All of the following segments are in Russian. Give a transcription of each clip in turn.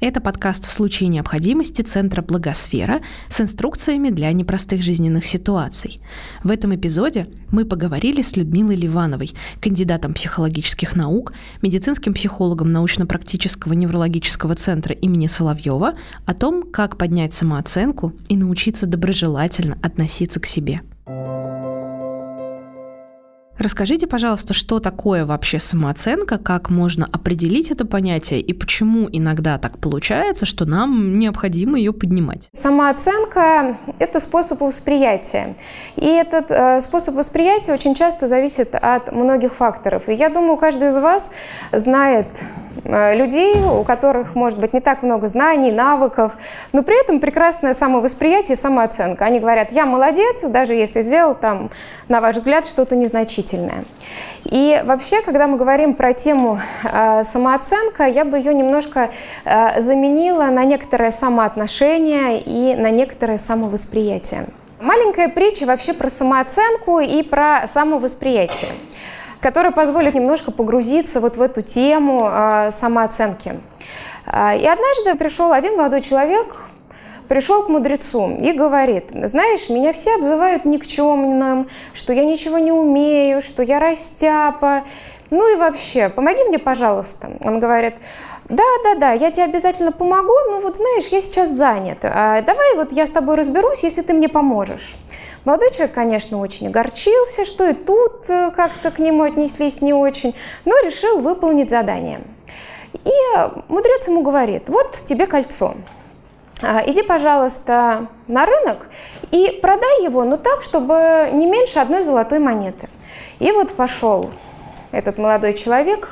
Это подкаст в случае необходимости Центра Благосфера с инструкциями для непростых жизненных ситуаций. В этом эпизоде мы поговорили с Людмилой Ливановой, кандидатом психологических наук, медицинским психологом научно-практического неврологического центра имени Соловьева о том, как поднять самооценку и научиться доброжелательно относиться к себе. Расскажите, пожалуйста, что такое вообще самооценка, как можно определить это понятие и почему иногда так получается, что нам необходимо ее поднимать? Самооценка – это способ восприятия. И этот э, способ восприятия очень часто зависит от многих факторов. И я думаю, каждый из вас знает людей, у которых, может быть, не так много знаний, навыков, но при этом прекрасное самовосприятие и самооценка. Они говорят, я молодец, даже если сделал там, на ваш взгляд, что-то незначительное. И вообще, когда мы говорим про тему э, самооценка, я бы ее немножко э, заменила на некоторое самоотношение и на некоторое самовосприятие. Маленькая притча вообще про самооценку и про самовосприятие которая позволит немножко погрузиться вот в эту тему э, самооценки. А, и однажды пришел один молодой человек, пришел к мудрецу и говорит, знаешь, меня все обзывают никчемным, что я ничего не умею, что я растяпа, ну и вообще, помоги мне, пожалуйста. Он говорит, да, да, да, я тебе обязательно помогу, но вот знаешь, я сейчас занят. А давай вот я с тобой разберусь, если ты мне поможешь. Молодой человек, конечно, очень огорчился, что и тут э, как-то к нему отнеслись не очень, но решил выполнить задание. И мудрец ему говорит, вот тебе кольцо. А, иди, пожалуйста, на рынок и продай его, но так, чтобы не меньше одной золотой монеты. И вот пошел этот молодой человек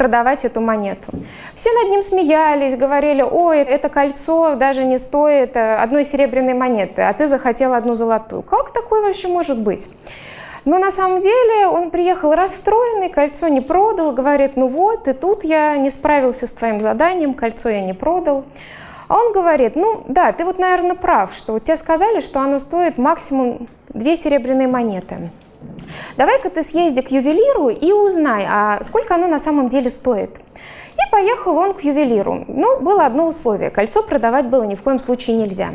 продавать эту монету. Все над ним смеялись, говорили, ой, это кольцо даже не стоит э, одной серебряной монеты, а ты захотел одну золотую. Как такое вообще может быть? Но на самом деле он приехал расстроенный, кольцо не продал, говорит, ну вот, и тут я не справился с твоим заданием, кольцо я не продал. А он говорит, ну да, ты вот, наверное, прав, что вот тебе сказали, что оно стоит максимум две серебряные монеты. Давай-ка ты съезди к ювелиру и узнай, а сколько оно на самом деле стоит. И поехал он к ювелиру. Ну, было одно условие. Кольцо продавать было ни в коем случае нельзя.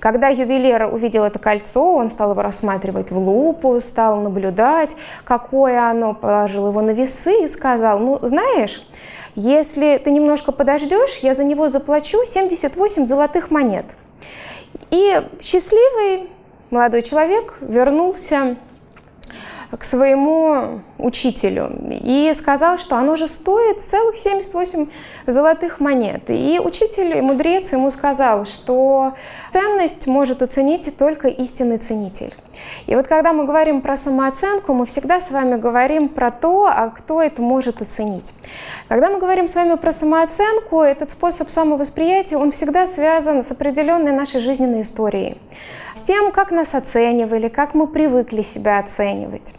Когда ювелир увидел это кольцо, он стал его рассматривать в лупу, стал наблюдать, какое оно, положил его на весы и сказал, ну, знаешь, если ты немножко подождешь, я за него заплачу 78 золотых монет. И счастливый молодой человек вернулся к своему учителю и сказал, что оно же стоит целых 78 золотых монет. И учитель, мудрец ему сказал, что ценность может оценить только истинный ценитель. И вот когда мы говорим про самооценку, мы всегда с вами говорим про то, а кто это может оценить. Когда мы говорим с вами про самооценку, этот способ самовосприятия, он всегда связан с определенной нашей жизненной историей, с тем, как нас оценивали, как мы привыкли себя оценивать.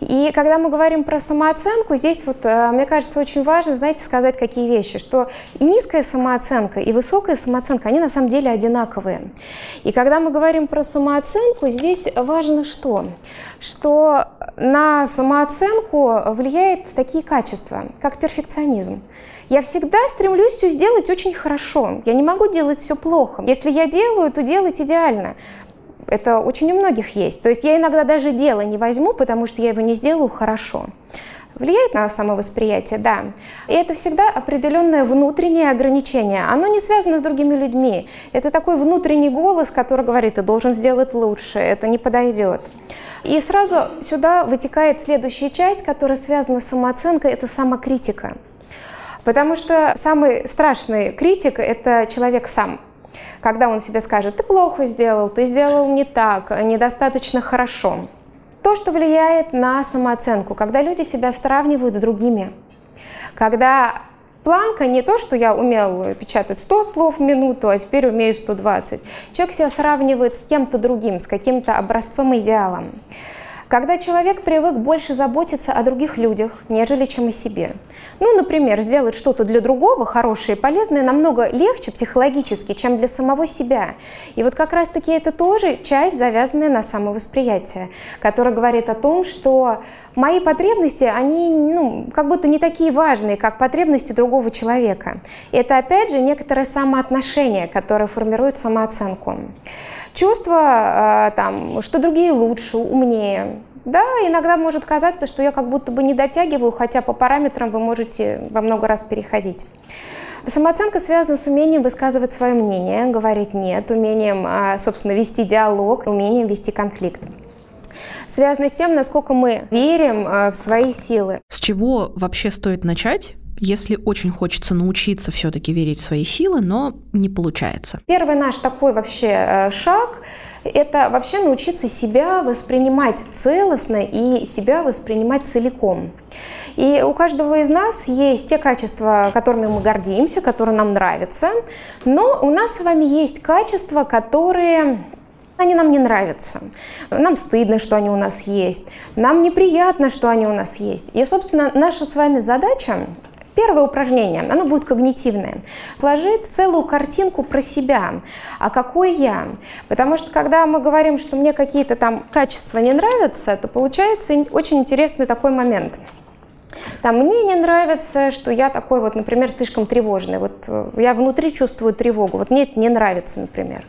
И когда мы говорим про самооценку, здесь вот, э, мне кажется, очень важно, знаете, сказать какие вещи, что и низкая самооценка, и высокая самооценка, они на самом деле одинаковые. И когда мы говорим про самооценку, здесь важно что? Что на самооценку влияет такие качества, как перфекционизм. Я всегда стремлюсь все сделать очень хорошо. Я не могу делать все плохо. Если я делаю, то делать идеально. Это очень у многих есть. То есть я иногда даже дело не возьму, потому что я его не сделаю хорошо. Влияет на самовосприятие, да. И это всегда определенное внутреннее ограничение. Оно не связано с другими людьми. Это такой внутренний голос, который говорит, ты должен сделать лучше, это не подойдет. И сразу сюда вытекает следующая часть, которая связана с самооценкой, это самокритика. Потому что самый страшный критик – это человек сам когда он себе скажет, ты плохо сделал, ты сделал не так, недостаточно хорошо. То, что влияет на самооценку, когда люди себя сравнивают с другими, когда планка не то, что я умел печатать 100 слов в минуту, а теперь умею 120. Человек себя сравнивает с кем-то другим, с каким-то образцом идеалом. Когда человек привык больше заботиться о других людях, нежели чем о себе. Ну, например, сделать что-то для другого хорошее и полезное намного легче психологически, чем для самого себя. И вот как раз-таки это тоже часть, завязанная на самовосприятие, которая говорит о том, что мои потребности, они ну, как будто не такие важные, как потребности другого человека. И это, опять же, некоторое самоотношение, которое формирует самооценку. Чувство, э, там, что другие лучше, умнее. Да, иногда может казаться, что я как будто бы не дотягиваю, хотя по параметрам вы можете во много раз переходить. Самооценка связана с умением высказывать свое мнение, говорить «нет», умением, э, собственно, вести диалог, умением вести конфликт связано с тем, насколько мы верим э, в свои силы. С чего вообще стоит начать? Если очень хочется научиться все-таки верить в свои силы, но не получается? Первый наш такой вообще э, шаг это вообще научиться себя воспринимать целостно и себя воспринимать целиком. И у каждого из нас есть те качества, которыми мы гордимся, которые нам нравятся, но у нас с вами есть качества, которые они нам не нравятся. Нам стыдно, что они у нас есть. Нам неприятно, что они у нас есть. И, собственно, наша с вами задача Первое упражнение, оно будет когнитивное. Сложить целую картинку про себя. А какой я? Потому что когда мы говорим, что мне какие-то там качества не нравятся, то получается очень интересный такой момент. Там мне не нравится, что я такой вот, например, слишком тревожный. Вот э, я внутри чувствую тревогу. Вот мне это не нравится, например.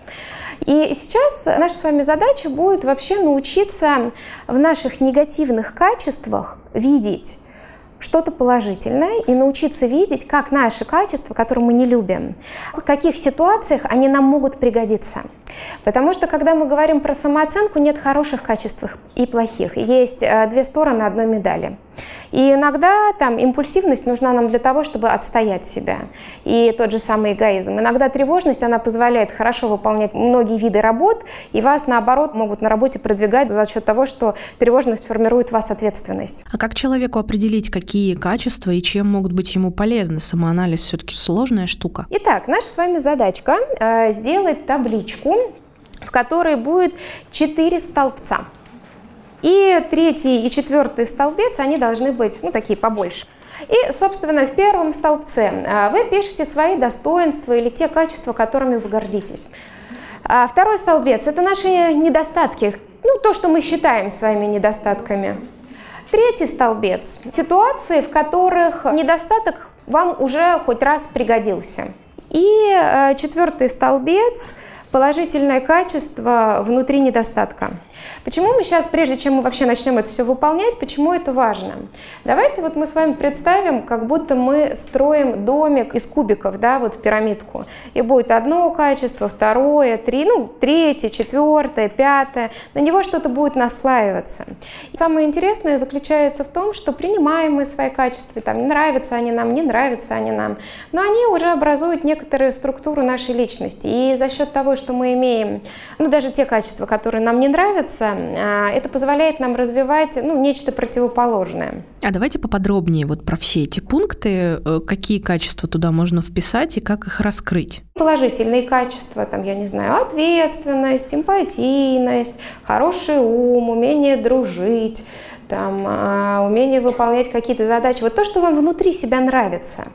И сейчас наша с вами задача будет вообще научиться в наших негативных качествах видеть что-то положительное и научиться видеть, как наши качества, которые мы не любим, в каких ситуациях они нам могут пригодиться. Потому что, когда мы говорим про самооценку, нет хороших качеств и плохих. Есть э, две стороны одной медали. И иногда там импульсивность нужна нам для того, чтобы отстоять себя. И тот же самый эгоизм. Иногда тревожность, она позволяет хорошо выполнять многие виды работ, и вас, наоборот, могут на работе продвигать за счет того, что тревожность формирует в вас ответственность. А как человеку определить, какие качества и чем могут быть ему полезны? Самоанализ все-таки сложная штука. Итак, наша с вами задачка э, сделать табличку, в которой будет четыре столбца. И третий и четвертый столбец, они должны быть, ну, такие побольше. И, собственно, в первом столбце а, вы пишете свои достоинства или те качества, которыми вы гордитесь. А второй столбец – это наши недостатки, ну, то, что мы считаем своими недостатками. Третий столбец – ситуации, в которых недостаток вам уже хоть раз пригодился. И а, четвертый столбец – положительное качество внутри недостатка. Почему мы сейчас, прежде чем мы вообще начнем это все выполнять, почему это важно? Давайте вот мы с вами представим, как будто мы строим домик из кубиков, да, вот пирамидку. И будет одно качество, второе, три, ну, третье, четвертое, пятое. На него что-то будет наслаиваться. И самое интересное заключается в том, что принимаем мы свои качества, там, нравятся они нам, не нравятся они нам, но они уже образуют некоторую структуру нашей личности. И за счет того, что мы имеем, ну, даже те качества, которые нам не нравятся, а, это позволяет нам развивать, ну, нечто противоположное. А давайте поподробнее вот про все эти пункты, э, какие качества туда можно вписать и как их раскрыть. Положительные качества, там, я не знаю, ответственность, эмпатийность, хороший ум, умение дружить, там, а, умение выполнять какие-то задачи. Вот то, что вам внутри себя нравится.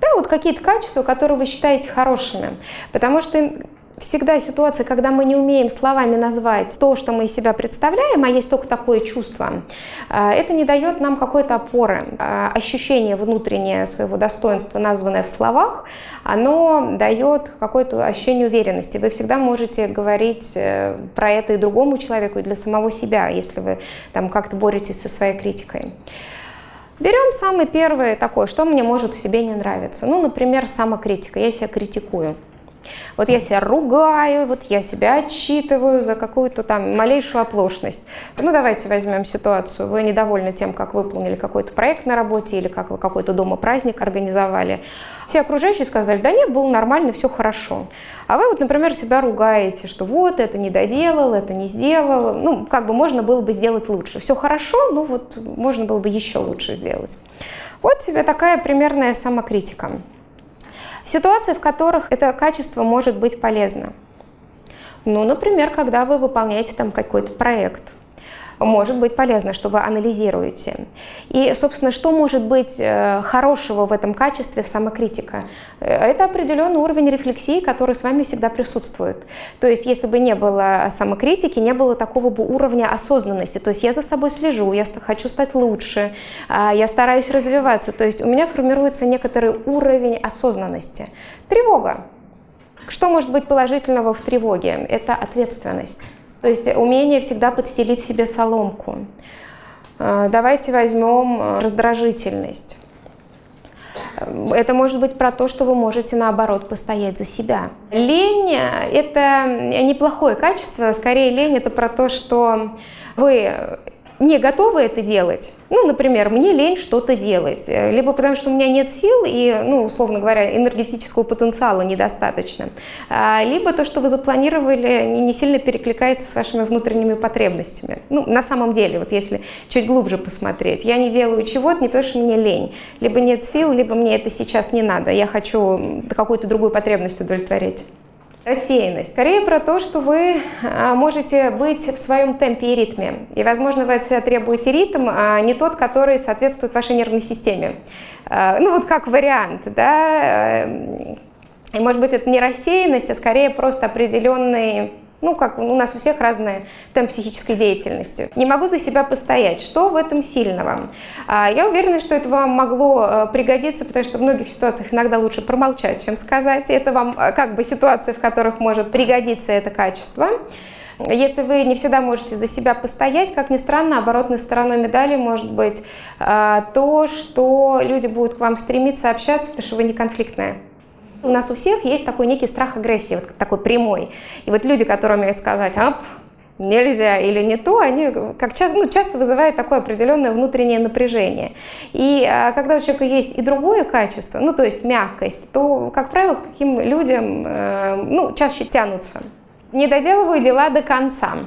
Да, вот какие-то качества, которые вы считаете хорошими. Потому что всегда ситуация, когда мы не умеем словами назвать то, что мы из себя представляем, а есть только такое чувство, а, это не дает нам какой-то опоры. А, ощущение внутреннее своего достоинства, названное в словах, оно дает какое-то ощущение уверенности. Вы всегда можете говорить э, про это и другому человеку, и для самого себя, если вы там как-то боретесь со своей критикой. Берем самый первый такой, что мне может в себе не нравиться. Ну, например, самокритика. Я себя критикую. Вот я себя ругаю, вот я себя отчитываю за какую-то там малейшую оплошность. Ну, давайте возьмем ситуацию. Вы недовольны тем, как выполнили какой-то проект на работе или как вы какой-то дома праздник организовали. Все окружающие сказали, да нет, было нормально, все хорошо. А вы вот, например, себя ругаете, что вот это не доделал, это не сделал. Ну, как бы можно было бы сделать лучше. Все хорошо, но вот можно было бы еще лучше сделать. Вот тебе такая примерная самокритика. Ситуации, в которых это качество может быть полезно. Ну, например, когда вы выполняете там какой-то проект. Может быть полезно, что вы анализируете. И, собственно, что может быть э, хорошего в этом качестве самокритика? Э, это определенный уровень рефлексии, который с вами всегда присутствует. То есть, если бы не было самокритики, не было такого бы уровня осознанности. То есть, я за собой слежу, я хочу стать лучше, а, я стараюсь развиваться. То есть, у меня формируется некоторый уровень осознанности. Тревога. Что может быть положительного в тревоге? Это ответственность. То есть умение всегда подстелить себе соломку. Э, давайте возьмем э, раздражительность. Э, это может быть про то, что вы можете наоборот постоять за себя. Лень – это неплохое качество, скорее лень – это про то, что вы не готовы это делать, ну, например, мне лень что-то делать, э, либо потому что у меня нет сил и, ну, условно говоря, энергетического потенциала недостаточно, а, либо то, что вы запланировали, не сильно перекликается с вашими внутренними потребностями. Ну, на самом деле, вот если чуть глубже посмотреть, я не делаю чего-то не потому, что мне лень, либо нет сил, либо мне это сейчас не надо, я хочу какую-то другую потребность удовлетворить. Рассеянность. Скорее про то, что вы а, можете быть в своем темпе и ритме. И, возможно, вы от себя требуете ритм, а не тот, который соответствует вашей нервной системе. А, ну, вот как вариант, да. И, может быть, это не рассеянность, а скорее просто определенный ну, как у нас у всех разный темп психической деятельности. Не могу за себя постоять. Что в этом сильного? А, я уверена, что это вам могло э, пригодиться, потому что в многих ситуациях иногда лучше промолчать, чем сказать. Это вам э, как бы ситуации, в которых может пригодиться это качество. Если вы не всегда можете за себя постоять, как ни странно, оборотной стороной медали может быть э, то, что люди будут к вам стремиться общаться, потому что вы не конфликтная. У нас у всех есть такой некий страх агрессии, вот такой прямой. И вот люди, которые умеют сказать, ап, нельзя или не то, они как часто, ну, часто вызывают такое определенное внутреннее напряжение. И а, когда у человека есть и другое качество, ну то есть мягкость, то, как правило, к таким людям э, ну, чаще тянутся. Не доделываю дела до конца.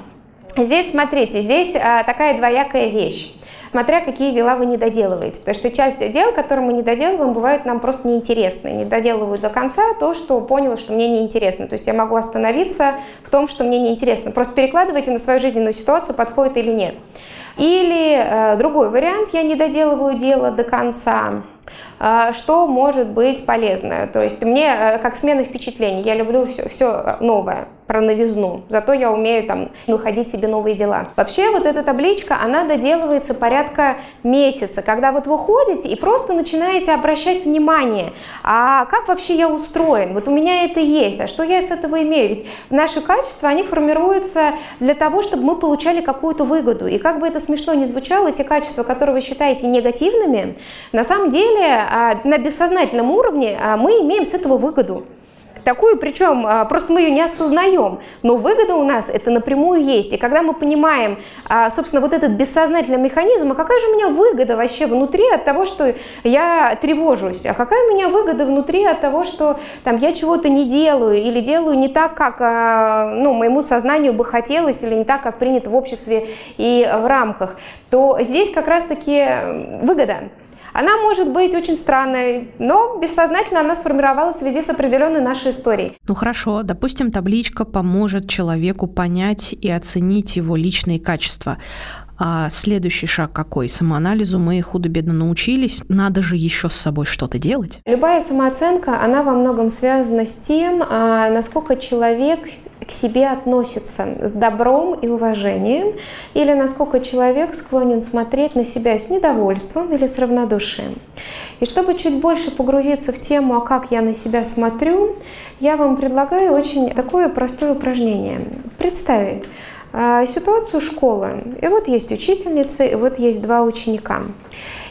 Здесь, смотрите, здесь а, такая двоякая вещь смотря какие дела вы не доделываете. Потому что часть дел, которые мы не доделываем, бывают нам просто неинтересны. Не доделываю до конца то, что поняла, что мне неинтересно. То есть я могу остановиться в том, что мне неинтересно. Просто перекладывайте на свою жизненную ситуацию, подходит или нет. Или э, другой вариант, я не доделываю дело до конца. Э, что может быть полезное? То есть мне, э, как смена впечатлений, я люблю все, все новое про новизну. Зато я умею там находить себе новые дела. Вообще вот эта табличка, она доделывается порядка месяца, когда вот вы ходите и просто начинаете обращать внимание, а как вообще я устроен? Вот у меня это есть, а что я с этого имею? Ведь наши качества, они формируются для того, чтобы мы получали какую-то выгоду. И как бы это смешно не звучало, те качества, которые вы считаете негативными, на самом деле а, на бессознательном уровне а, мы имеем с этого выгоду такую, причем а, просто мы ее не осознаем, но выгода у нас это напрямую есть. И когда мы понимаем, собственно, вот этот бессознательный механизм, а какая же у меня выгода вообще внутри от того, что я тревожусь, а какая у меня выгода внутри от того, что там я чего-то не делаю или делаю не так, как ну, моему сознанию бы хотелось или не так, как принято в обществе и в рамках, то здесь как раз-таки выгода. Она может быть очень странной, но бессознательно она сформировалась в связи с определенной нашей историей. Ну хорошо, допустим, табличка поможет человеку понять и оценить его личные качества. А следующий шаг какой? Самоанализу мы худо-бедно научились, надо же еще с собой что-то делать. Любая самооценка, она во многом связана с тем, а, насколько человек к себе относится с добром и уважением, или насколько человек склонен смотреть на себя с недовольством или с равнодушием. И чтобы чуть больше погрузиться в тему, а как я на себя смотрю, я вам предлагаю очень такое простое упражнение. Представить э, ситуацию школы. И вот есть учительница, и вот есть два ученика.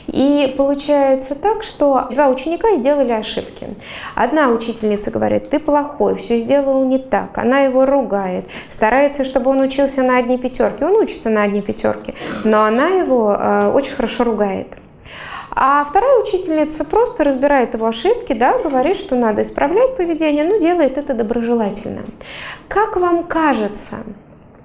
И получается так, что два ученика сделали ошибки. Одна учительница говорит, ты плохой, все сделал не так. Она его ругает, старается, чтобы он учился на одни пятерки. Он учится на одни пятерки, но она его э, очень хорошо ругает. А вторая учительница просто разбирает его ошибки, да, говорит, что надо исправлять поведение, но делает это доброжелательно. Как вам кажется,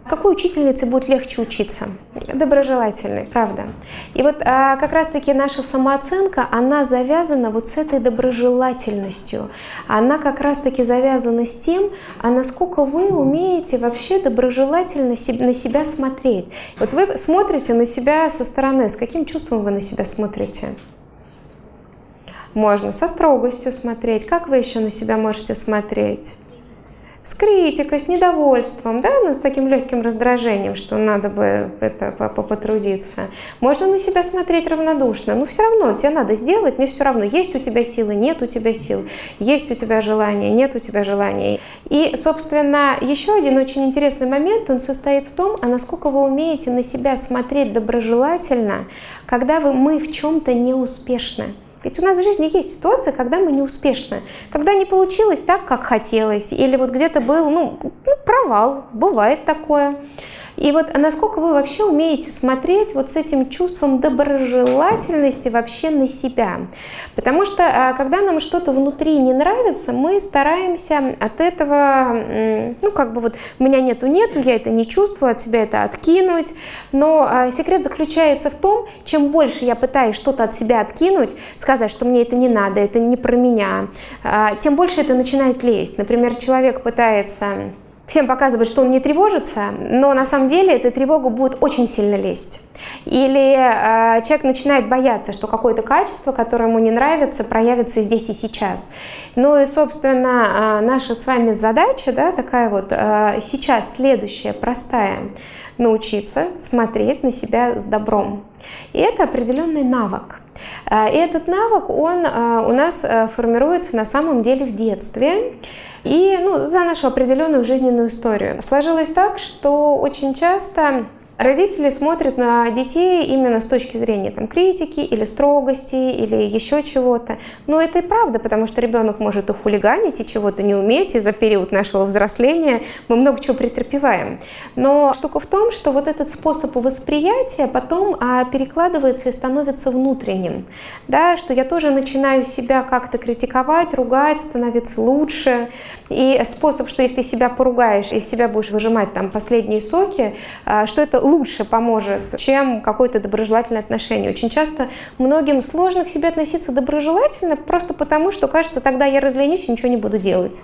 Какой учительнице будет легче учиться? Доброжелательной, правда. И вот а, как раз-таки наша самооценка, она завязана вот с этой доброжелательностью. Она как раз-таки завязана с тем, а насколько вы умеете вообще доброжелательно на себя смотреть. Вот вы смотрите на себя со стороны, с каким чувством вы на себя смотрите? Можно со строгостью смотреть. Как вы еще на себя можете смотреть? С критикой, с недовольством, да, ну, с таким легким раздражением, что надо бы это потрудиться. Можно на себя смотреть равнодушно, но все равно тебе надо сделать, мне все равно, есть у тебя силы, нет у тебя сил, есть у тебя желание, нет у тебя желания. И, собственно, еще один очень интересный момент, он состоит в том, а насколько вы умеете на себя смотреть доброжелательно, когда вы, мы в чем-то неуспешны. Ведь у нас в жизни есть ситуации, когда мы не успешны, когда не получилось так, как хотелось, или вот где-то был ну, ну, провал, бывает такое. И вот насколько вы вообще умеете смотреть вот с этим чувством доброжелательности вообще на себя. Потому что а, когда нам что-то внутри не нравится, мы стараемся от этого, ну как бы вот меня нету нету, я это не чувствую, от себя это откинуть. Но а, секрет заключается в том, чем больше я пытаюсь что-то от себя откинуть, сказать, что мне это не надо, это не про меня, а, тем больше это начинает лезть. Например, человек пытается всем показывать, что он не тревожится, но на самом деле эта тревога будет очень сильно лезть. Или э, человек начинает бояться, что какое-то качество, которое ему не нравится, проявится здесь и сейчас. Ну и, собственно, э, наша с вами задача, да, такая вот э, сейчас следующая, простая, научиться смотреть на себя с добром. И это определенный навык. Э, и этот навык, он э, у нас э, формируется на самом деле в детстве и ну, за нашу определенную жизненную историю. Сложилось так, что очень часто Родители смотрят на детей именно с точки зрения там, критики или строгости или еще чего-то. Но это и правда, потому что ребенок может и хулиганить, и чего-то не уметь, и за период нашего взросления мы много чего претерпеваем. Но штука в том, что вот этот способ восприятия потом а, перекладывается и становится внутренним. Да, что я тоже начинаю себя как-то критиковать, ругать, становиться лучше. И способ, что если себя поругаешь, и себя будешь выжимать там последние соки, а, что это лучше поможет, чем какое-то доброжелательное отношение. Очень часто многим сложно к себе относиться доброжелательно, просто потому, что кажется, тогда я разленюсь и ничего не буду делать.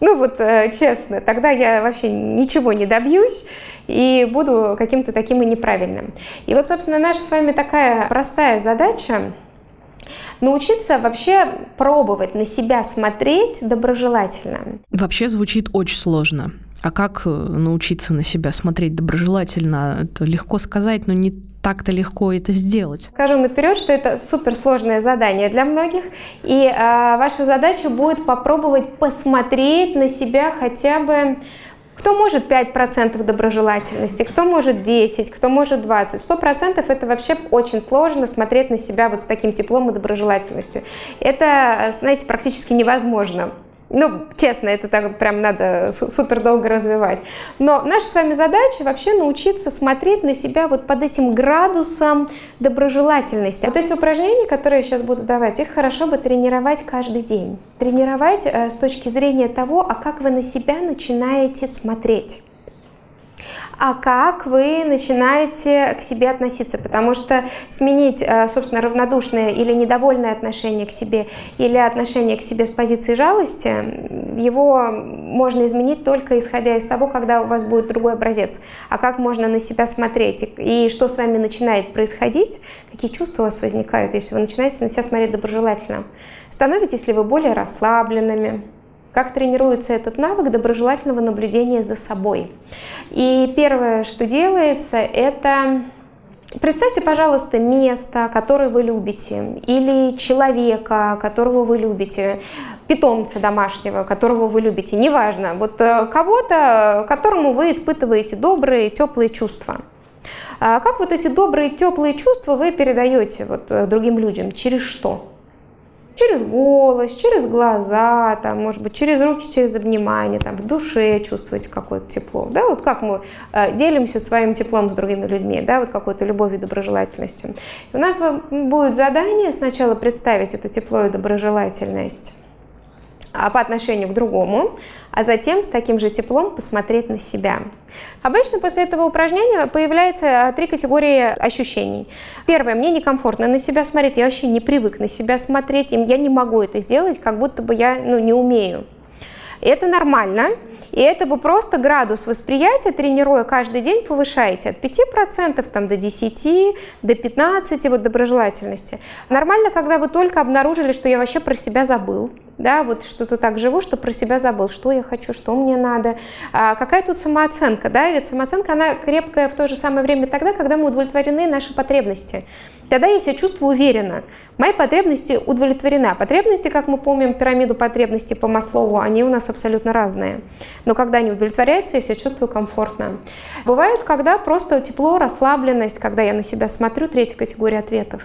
Ну вот э, честно, тогда я вообще ничего не добьюсь и буду каким-то таким и неправильным. И вот, собственно, наша с вами такая простая задача научиться вообще пробовать на себя смотреть доброжелательно. Вообще звучит очень сложно. А как э, научиться на себя смотреть доброжелательно? Это легко сказать, но не так-то легко это сделать. Скажу наперед, что это суперсложное задание для многих, и э, ваша задача будет попробовать посмотреть на себя хотя бы кто может 5% доброжелательности, кто может 10, кто может 20. 100% это вообще очень сложно смотреть на себя вот с таким теплом и доброжелательностью. Это, знаете, практически невозможно. Ну, честно, это так прям надо супер долго развивать. Но наша с вами задача вообще научиться смотреть на себя вот под этим градусом доброжелательности. Вот эти упражнения, которые я сейчас буду давать, их хорошо бы тренировать каждый день. Тренировать э, с точки зрения того, а как вы на себя начинаете смотреть а как вы начинаете к себе относиться, потому что сменить, э, собственно, равнодушное или недовольное отношение к себе или отношение к себе с позиции жалости, его можно изменить только исходя из того, когда у вас будет другой образец. А как можно на себя смотреть и что с вами начинает происходить, какие чувства у вас возникают, если вы начинаете на себя смотреть доброжелательно. Становитесь ли вы более расслабленными, как тренируется этот навык доброжелательного наблюдения за собой. И первое, что делается, это Представьте, пожалуйста, место, которое вы любите, или человека, которого вы любите, питомца домашнего, которого вы любите, неважно, вот э, кого-то, которому вы испытываете добрые, теплые чувства. А как вот эти добрые, теплые чувства вы передаете вот э, другим людям? Через что? Через голос, через глаза, там, может быть, через руки, через обнимание, там, в душе чувствуете какое-то тепло, да, вот как мы э, делимся своим теплом с другими людьми, да, вот какой-то любовью, доброжелательностью. У нас будет задание сначала представить это тепло и доброжелательность по отношению к другому, а затем с таким же теплом посмотреть на себя. Обычно после этого упражнения появляются а, три категории ощущений. Первое, мне некомфортно на себя смотреть, я вообще не привык на себя смотреть, я не могу это сделать, как будто бы я ну, не умею. Это нормально, и это вы просто градус восприятия, тренируя каждый день, повышаете от 5% там, до 10, до 15% вот, доброжелательности. Нормально, когда вы только обнаружили, что я вообще про себя забыл, да, вот что-то так живу, что про себя забыл, что я хочу, что мне надо, а какая тут самооценка, да, ведь самооценка, она крепкая в то же самое время тогда, когда мы удовлетворены наши потребности. Тогда я себя чувствую уверенно. Мои потребности удовлетворены. Потребности, как мы помним, пирамиду потребностей по Маслову, они у нас абсолютно разные. Но когда они удовлетворяются, я себя чувствую комфортно. Бывает, когда просто тепло, расслабленность, когда я на себя смотрю, третья категория ответов.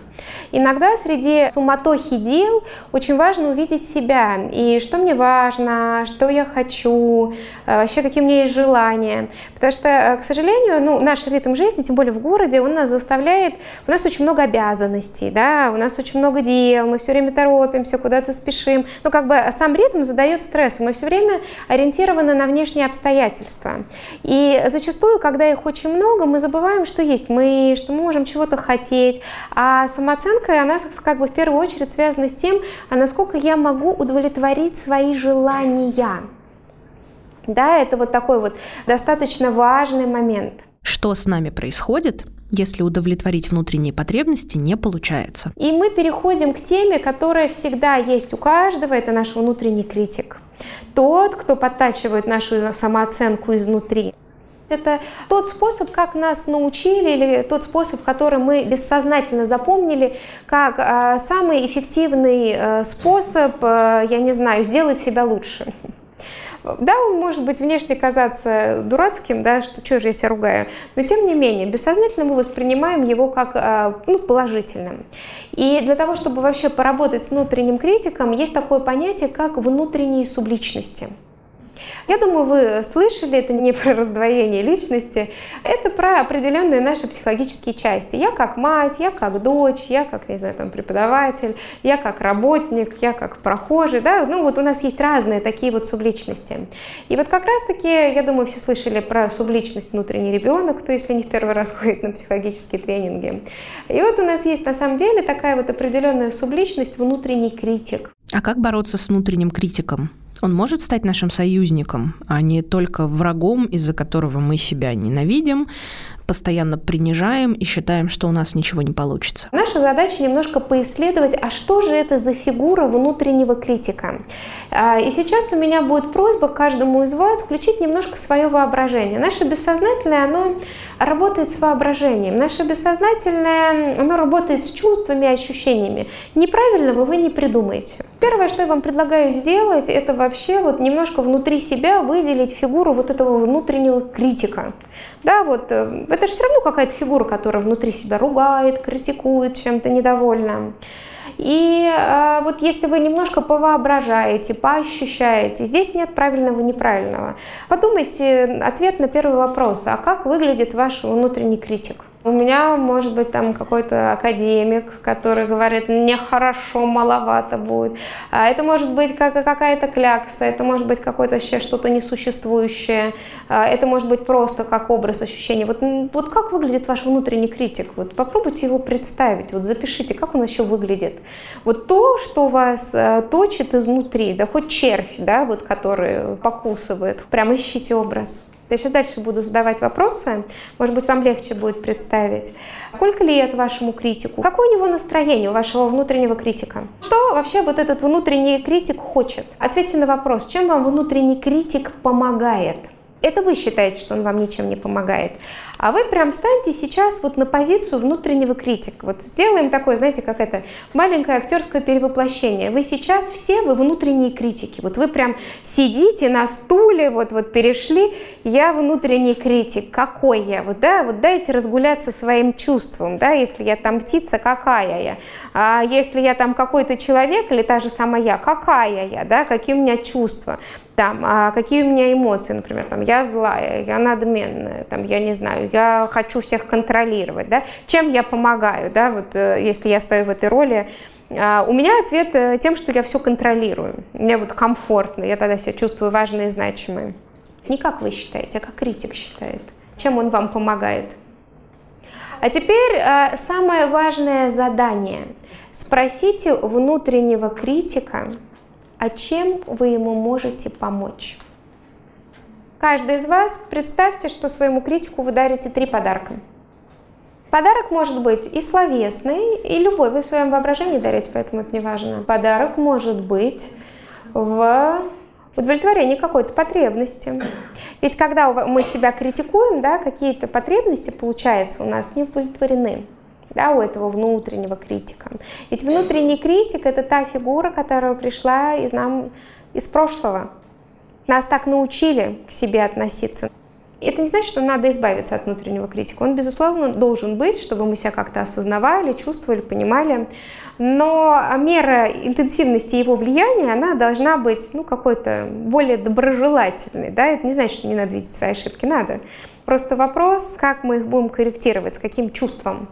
Иногда среди суматохи дел очень важно увидеть себя и что мне важно, что я хочу, э, вообще какие у меня есть желания. Потому что, э, к сожалению, ну, наш ритм жизни, тем более в городе, он нас заставляет, у нас очень много обязанностей, да, у нас очень много дел, мы все время торопимся, куда-то спешим. Ну, как бы сам ритм задает стресс, мы все время ориентированы на внешние обстоятельства. И зачастую, когда их очень много, мы забываем, что есть мы, что мы можем чего-то хотеть. А самооценка, она как бы в первую очередь связана с тем, а насколько я могу удовлетворить свои желания. Да, это вот такой вот достаточно важный момент. Что с нами происходит, если удовлетворить внутренние потребности не получается. И мы переходим к теме, которая всегда есть у каждого, это наш внутренний критик. Тот, кто подтачивает нашу самооценку изнутри. Это тот способ, как нас научили, или тот способ, который мы бессознательно запомнили, как э, самый эффективный э, способ, э, я не знаю, сделать себя лучше. Да, он может быть внешне казаться дурацким, да, что что же я себя ругаю, но тем не менее, бессознательно мы воспринимаем его как а, ну, положительным. И для того, чтобы вообще поработать с внутренним критиком, есть такое понятие, как внутренние субличности. Я думаю, вы слышали, это не про раздвоение личности, это про определенные наши психологические части. Я как мать, я как дочь, я как, не знаю, там, преподаватель, я как работник, я как прохожий, да, ну вот у нас есть разные такие вот субличности. И вот как раз-таки, я думаю, все слышали про субличность внутренний ребенок, кто если не в первый раз ходит на психологические тренинги. И вот у нас есть на самом деле такая вот определенная субличность внутренний критик. А как бороться с внутренним критиком? Он может стать нашим союзником, а не только врагом, из-за которого мы себя ненавидим, постоянно принижаем и считаем, что у нас ничего не получится. Наша задача немножко поисследовать, а что же это за фигура внутреннего критика. А, и сейчас у меня будет просьба каждому из вас включить немножко свое воображение. Наше бессознательное, оно работает с воображением. Наше бессознательное, оно работает с чувствами и ощущениями. Неправильного вы не придумаете. Первое, что я вам предлагаю сделать, это вообще вот немножко внутри себя выделить фигуру вот этого внутреннего критика. Да, вот э, это же все равно какая-то фигура, которая внутри себя ругает, критикует, чем-то недовольна. И э, вот если вы немножко повоображаете, поощущаете, здесь нет правильного и неправильного. Подумайте ответ на первый вопрос, а как выглядит ваш внутренний критик? У меня может быть там какой-то академик, который говорит, нехорошо, маловато будет. А это может быть как какая-то клякса, это может быть какое-то вообще что-то несуществующее, а это может быть просто как образ ощущения. Вот, вот как выглядит ваш внутренний критик? Вот попробуйте его представить, вот запишите, как он еще выглядит. Вот то, что вас э, точит изнутри, да хоть червь, да, вот который покусывает, прям ищите образ. Я сейчас дальше буду задавать вопросы, может быть, вам легче будет представить. Сколько лет вашему критику? Какое у него настроение, у вашего внутреннего критика? Что вообще вот этот внутренний критик хочет? Ответьте на вопрос, чем вам внутренний критик помогает? Это вы считаете, что он вам ничем не помогает. А вы прям станьте сейчас вот на позицию внутреннего критика. Вот сделаем такое, знаете, как это, маленькое актерское перевоплощение. Вы сейчас все, вы внутренние критики. Вот вы прям сидите на стуле, вот, вот перешли, я внутренний критик. Какой я? Вот, да, вот дайте разгуляться своим чувством, да, если я там птица, какая я? А если я там какой-то человек или та же самая я, какая я, да, какие у меня чувства? Там, а какие у меня эмоции, например, там, я злая, я надменная, там, я не знаю, я хочу всех контролировать, да, чем я помогаю, да, вот э, если я стою в этой роли, А, у меня ответ э, тем, что я все контролирую. Мне вот комфортно, я тогда себя чувствую важной и значимой. Не как вы считаете, а как критик считает. Чем он вам помогает? А теперь э, самое важное задание. Спросите внутреннего критика, а чем вы ему можете помочь. Каждый из вас представьте, что своему критику вы дарите три подарка. Подарок может быть и словесный, и любой. Вы в своем воображении дарите, поэтому это не важно. Подарок может быть в удовлетворении какой-то потребности. Ведь когда мы себя критикуем, да, какие-то потребности, получается, у нас не удовлетворены да, у этого внутреннего критика. Ведь внутренний критик – это та фигура, которая пришла из нам из прошлого. Нас так научили к себе относиться. Это не значит, что надо избавиться от внутреннего критика. Он, безусловно, должен быть, чтобы мы себя как-то осознавали, чувствовали, понимали. Но мера интенсивности его влияния, она должна быть ну, какой-то более доброжелательной. Да? Это не значит, что не надо видеть свои ошибки, надо. Просто вопрос, как мы их будем корректировать, с каким чувством.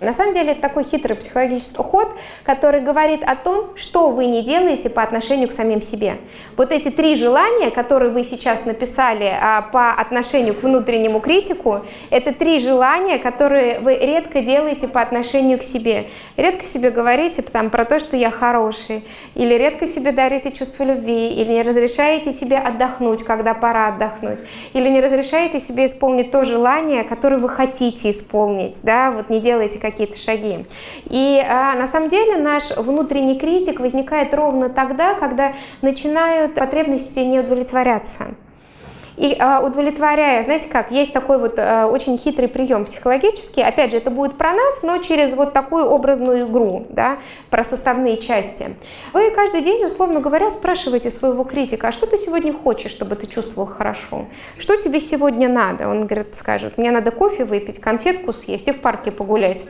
На самом деле это такой хитрый психологический ход, который говорит о том, что вы не делаете по отношению к самим себе. Вот эти три желания, которые вы сейчас написали а, по отношению к внутреннему критику, это три желания, которые вы редко делаете по отношению к себе. Редко себе говорите там, про то, что я хороший, или редко себе дарите чувство любви, или не разрешаете себе отдохнуть, когда пора отдохнуть, или не разрешаете себе исполнить то желание, которое вы хотите исполнить, да, вот не делаете какие-то шаги. И а, на самом деле наш внутренний критик возникает ровно тогда, когда начинают потребности не удовлетворяться. И э, удовлетворяя, знаете как, есть такой вот э, очень хитрый прием психологический, опять же, это будет про нас, но через вот такую образную игру, да, про составные части. Вы каждый день, условно говоря, спрашиваете своего критика, а что ты сегодня хочешь, чтобы ты чувствовал хорошо? Что тебе сегодня надо? Он говорит, скажет, мне надо кофе выпить, конфетку съесть и в парке погулять.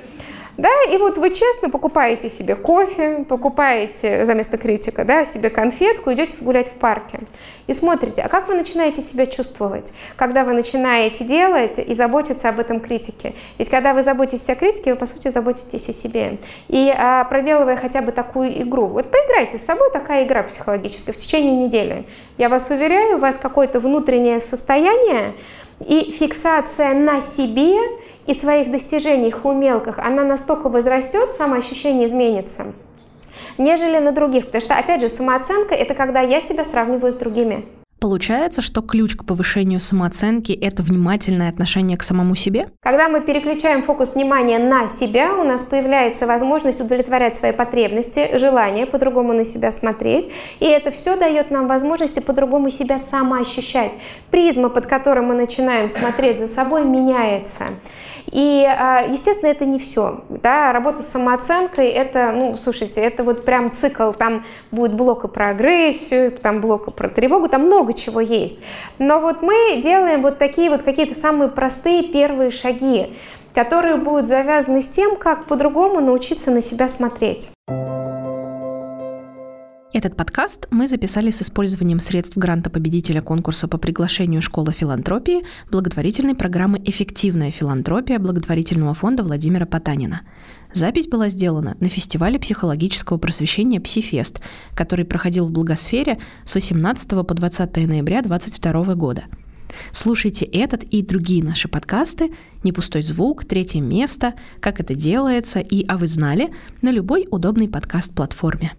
Да, и вот вы честно покупаете себе кофе, покупаете за место критика, да, себе конфетку, идете гулять в парке. И смотрите, а как вы начинаете себя чувствовать, когда вы начинаете делать и заботиться об этом критике? Ведь когда вы заботитесь о критике, вы, по сути, заботитесь о себе. И а, проделывая хотя бы такую игру, вот поиграйте с собой, такая игра психологическая в течение недели. Я вас уверяю, у вас какое-то внутреннее состояние и фиксация на себе – и своих достижениях, умелках, она настолько возрастет, самоощущение изменится, нежели на других. Потому что, опять же, самооценка – это когда я себя сравниваю с другими. Получается, что ключ к повышению самооценки – это внимательное отношение к самому себе? Когда мы переключаем фокус внимания на себя, у нас появляется возможность удовлетворять свои потребности, желания, по-другому на себя смотреть. И это все дает нам возможности по-другому себя самоощущать. Призма, под которой мы начинаем смотреть за собой, меняется. И, а, естественно, это не все. Да? Работа с самооценкой – это, ну, слушайте, это вот прям цикл. Там будет блок про агрессию, там блок про тревогу, там много чего есть. Но вот мы делаем вот такие вот какие-то самые простые первые шаги, которые будут завязаны с тем, как по-другому научиться на себя смотреть. Этот подкаст мы записали с использованием средств гранта победителя конкурса по приглашению Школы филантропии благотворительной программы «Эффективная филантропия» благотворительного фонда Владимира Потанина. Запись была сделана на фестивале психологического просвещения «Псифест», который проходил в Благосфере с 18 по 20 ноября 2022 года. Слушайте этот и другие наши подкасты «Не пустой звук», «Третье место», «Как это делается» и «А вы знали» на любой удобной подкаст-платформе.